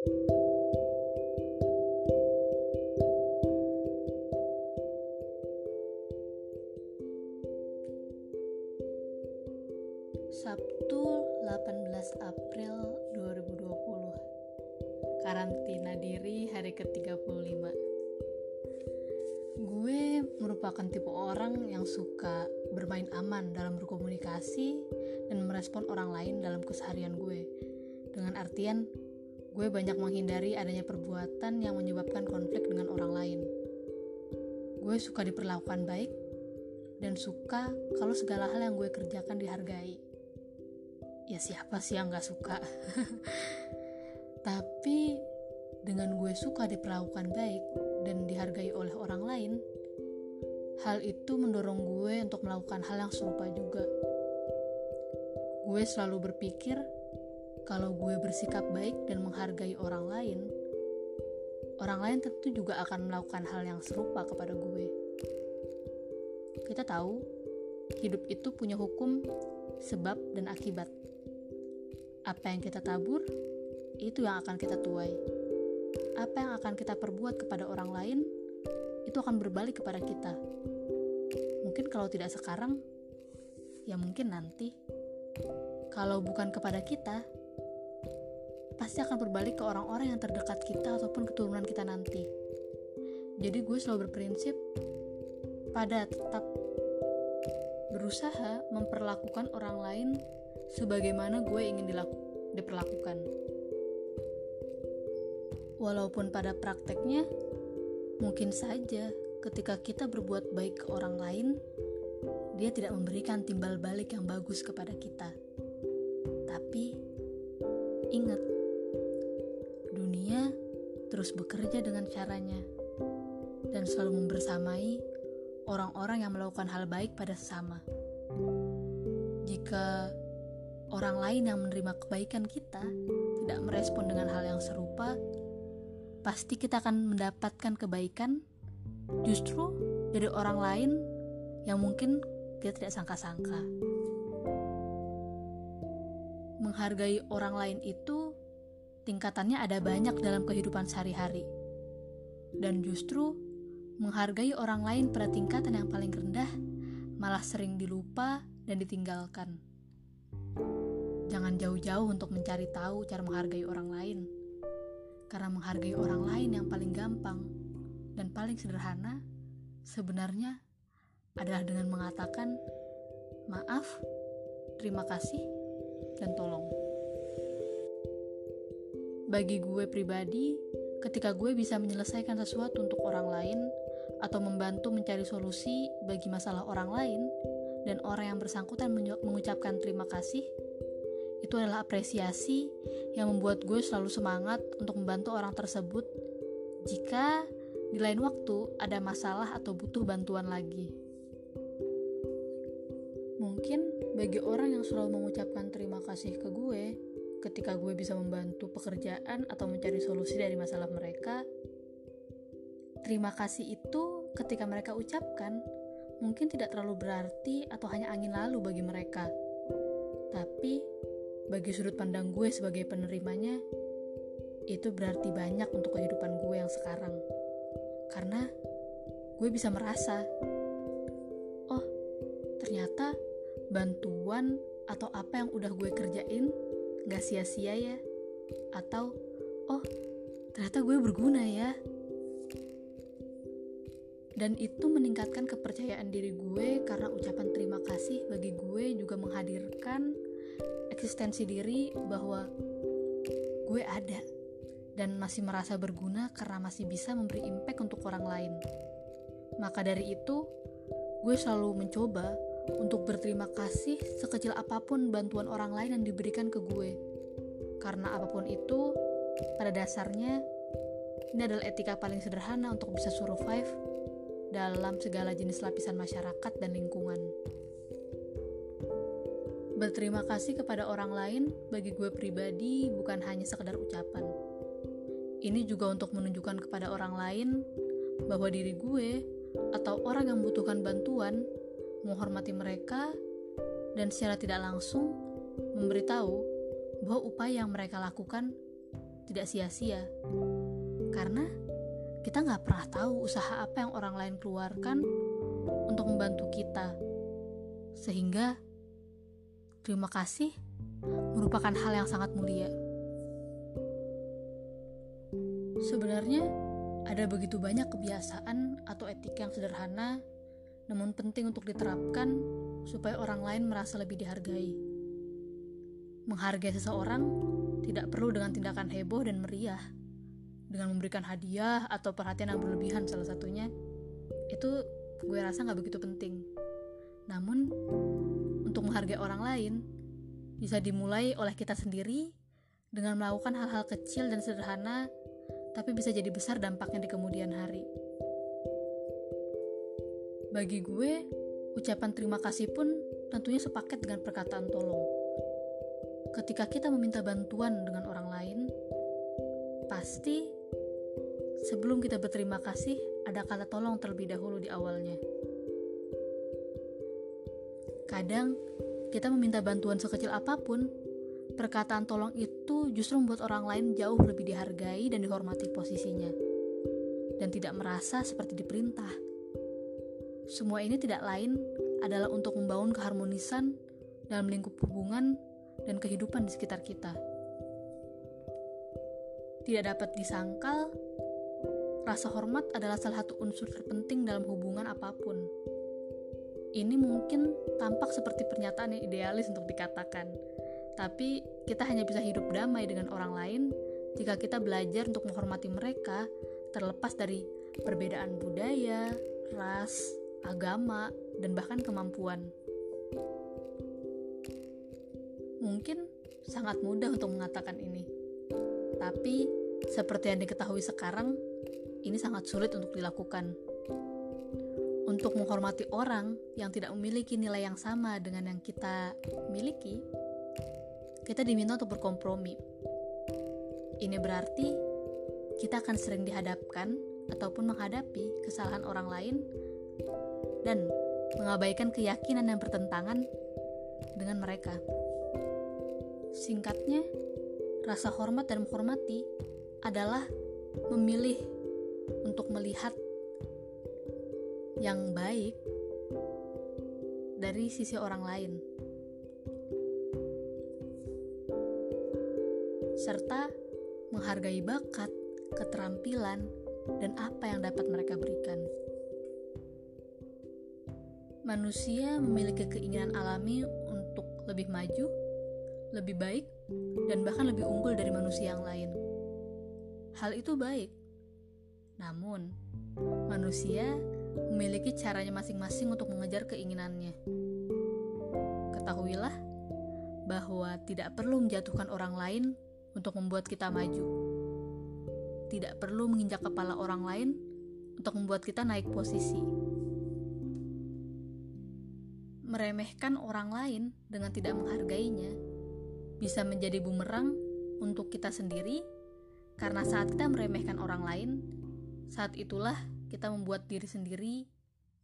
Sabtu 18 April 2020 Karantina diri hari ke-35 Gue merupakan tipe orang yang suka bermain aman dalam berkomunikasi dan merespon orang lain dalam keseharian gue. Dengan artian, gue banyak menghindari adanya perbuatan yang menyebabkan konflik dengan orang lain. Gue suka diperlakukan baik dan suka kalau segala hal yang gue kerjakan dihargai. Ya siapa sih yang gak suka? Tapi dengan gue suka diperlakukan baik dan dihargai oleh orang lain hal itu mendorong gue untuk melakukan hal yang serupa juga. Gue selalu berpikir kalau gue bersikap baik dan menghargai orang lain orang lain tentu juga akan melakukan hal yang serupa kepada gue kita tahu hidup itu punya hukum sebab dan akibat apa yang kita tabur, itu yang akan kita tuai. Apa yang akan kita perbuat kepada orang lain, itu akan berbalik kepada kita. Mungkin kalau tidak sekarang, ya mungkin nanti. Kalau bukan kepada kita, pasti akan berbalik ke orang-orang yang terdekat kita ataupun keturunan kita nanti. Jadi gue selalu berprinsip pada tetap berusaha memperlakukan orang lain sebagaimana gue ingin dilaku, diperlakukan. Walaupun pada prakteknya, mungkin saja ketika kita berbuat baik ke orang lain, dia tidak memberikan timbal balik yang bagus kepada kita. Tapi, ingat, terus bekerja dengan caranya dan selalu membersamai orang-orang yang melakukan hal baik pada sesama. Jika orang lain yang menerima kebaikan kita tidak merespon dengan hal yang serupa, pasti kita akan mendapatkan kebaikan justru dari orang lain yang mungkin kita tidak sangka-sangka. Menghargai orang lain itu tingkatannya ada banyak dalam kehidupan sehari-hari. Dan justru menghargai orang lain pada tingkatan yang paling rendah malah sering dilupa dan ditinggalkan. Jangan jauh-jauh untuk mencari tahu cara menghargai orang lain. Karena menghargai orang lain yang paling gampang dan paling sederhana sebenarnya adalah dengan mengatakan maaf, terima kasih, dan tolong. Bagi gue pribadi, ketika gue bisa menyelesaikan sesuatu untuk orang lain atau membantu mencari solusi bagi masalah orang lain, dan orang yang bersangkutan mengucapkan terima kasih, itu adalah apresiasi yang membuat gue selalu semangat untuk membantu orang tersebut jika di lain waktu ada masalah atau butuh bantuan lagi. Mungkin bagi orang yang selalu mengucapkan terima kasih ke gue ketika gue bisa membantu pekerjaan atau mencari solusi dari masalah mereka, terima kasih itu ketika mereka ucapkan mungkin tidak terlalu berarti atau hanya angin lalu bagi mereka. Tapi bagi sudut pandang gue sebagai penerimanya, itu berarti banyak untuk kehidupan gue yang sekarang. Karena gue bisa merasa, oh ternyata bantuan atau apa yang udah gue kerjain gak sia-sia ya. Atau, oh ternyata gue berguna ya. Dan itu meningkatkan kepercayaan diri gue karena ucapan terima kasih bagi gue juga menghadirkan eksistensi diri bahwa gue ada dan masih merasa berguna karena masih bisa memberi impact untuk orang lain. Maka dari itu, gue selalu mencoba untuk berterima kasih sekecil apa pun bantuan orang lain yang diberikan ke gue. Karena apa pun itu, pada dasarnya ini adalah etika paling sederhana untuk bisa survive dalam segala jenis lapisan masyarakat dan lingkungan. Berterima kasih kepada orang lain bagi gue pribadi bukan hanya sekedar ucapan. Ini juga untuk menunjukkan kepada orang lain bahwa diri gue atau orang yang membutuhkan bantuan menghormati mereka dan secara tidak langsung memberitahu bahwa upaya yang mereka lakukan tidak sia-sia. Karena kita nggak pernah tahu usaha apa yang orang lain keluarkan untuk membantu kita. Sehingga terima kasih merupakan hal yang sangat mulia. Sebenarnya ada begitu banyak kebiasaan atau etika yang sederhana namun penting untuk diterapkan supaya orang lain merasa lebih dihargai. Menghargai seseorang tidak perlu dengan tindakan heboh dan meriah. Dengan memberikan hadiah atau perhatian yang berlebihan salah satunya, itu gue rasa gak begitu penting. Namun, untuk menghargai orang lain, bisa dimulai oleh kita sendiri dengan melakukan hal-hal kecil dan sederhana, tapi bisa jadi besar dampaknya di kemudian hari. Bagi gue, ucapan terima kasih pun tentunya sepaket dengan perkataan tolong. Ketika kita meminta bantuan dengan orang lain, pasti sebelum kita berterima kasih, ada kata tolong terlebih dahulu di awalnya. Kadang kita meminta bantuan sekecil apa pun, perkataan tolong itu justru membuat orang lain jauh lebih dihargai dan dihormati posisinya, dan tidak merasa seperti diperintah. Semua ini tidak lain adalah untuk membangun keharmonisan dalam lingkup hubungan dan kehidupan di sekitar kita. Tidak dapat disangkal, rasa hormat adalah salah satu unsur terpenting dalam hubungan apa pun. Ini mungkin tampak seperti pernyataan yang idealis untuk dikatakan, tapi kita hanya bisa hidup damai dengan orang lain jika kita belajar untuk menghormati mereka terlepas dari perbedaan budaya, ras, agama, dan bahkan kemampuan. Mungkin sangat mudah untuk mengatakan ini, tapi seperti yang diketahui sekarang, ini sangat sulit untuk dilakukan. Untuk menghormati orang yang tidak memiliki nilai yang sama dengan yang kita miliki, kita diminta untuk berkompromi. Ini berarti kita akan sering dihadapkan ataupun menghadapi kesalahan orang lain dan mengabaikan keyakinan yang bertentangan dengan mereka. Singkatnya, rasa hormat dan menghormati adalah memilih untuk melihat yang baik dari sisi orang lain, serta menghargai bakat, keterampilan, dan apa yang dapat mereka berikan manusia memiliki keinginan alami untuk lebih maju, lebih baik, dan bahkan lebih unggul dari manusia yang lain. Hal itu baik, namun manusia memiliki caranya masing-masing untuk mengejar keinginannya. Ketahuilah bahwa tidak perlu menjatuhkan orang lain untuk membuat kita maju. Tidak perlu menginjak kepala orang lain untuk membuat kita naik posisi meremehkan orang lain dengan tidak menghargainya. Bisa menjadi bumerang untuk kita sendiri karena saat kita meremehkan orang lain saat itulah kita membuat diri sendiri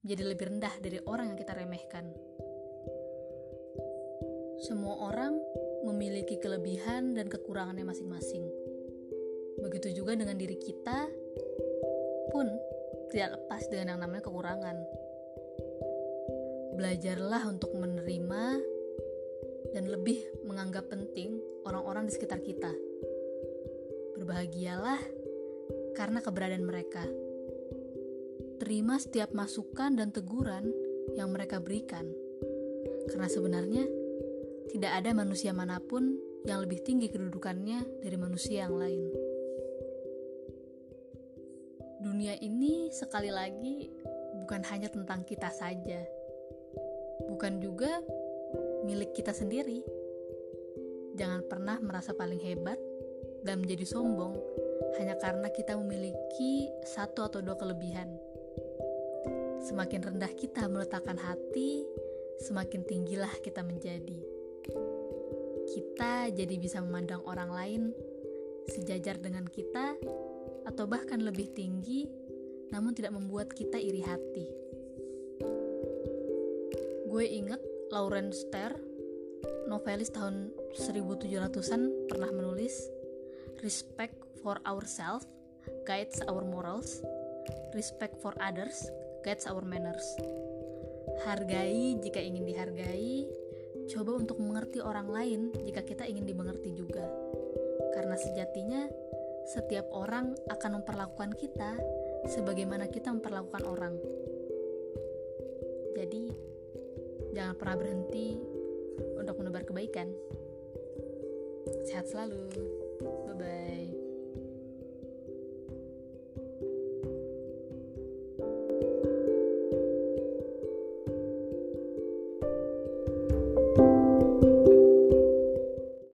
menjadi lebih rendah dari orang yang kita remehkan. Semua orang memiliki kelebihan dan kekurangannya masing-masing. Begitu juga dengan diri kita pun tidak lepas dengan yang namanya kekurangan belajarlah untuk menerima dan lebih menganggap penting orang-orang di sekitar kita. Berbahagialah karena keberadaan mereka. Terima setiap masukan dan teguran yang mereka berikan, karena sebenarnya tidak ada manusia mana pun yang lebih tinggi kedudukannya dari manusia yang lain. Dunia ini sekali lagi bukan hanya tentang kita saja bukan juga milik kita sendiri. Jangan pernah merasa paling hebat dan menjadi sombong hanya karena kita memiliki satu atau dua kelebihan. Semakin rendah kita meletakkan hati, semakin tinggilah kita menjadi. Kita jadi bisa memandang orang lain sejajar dengan kita, atau bahkan lebih tinggi, namun tidak membuat kita iri hati gue inget Lauren Ster, novelis tahun 1700-an pernah menulis, Respect for ourselves guides our morals. Respect for others guides our manners. Hargai jika ingin dihargai, coba untuk mengerti orang lain jika kita ingin dimengerti juga. Karena sejatinya, setiap orang akan memperlakukan kita sebagaimana kita memperlakukan orang. Jangan pernah berhenti untuk menebar kebaikan. Sehat selalu. Bye bye.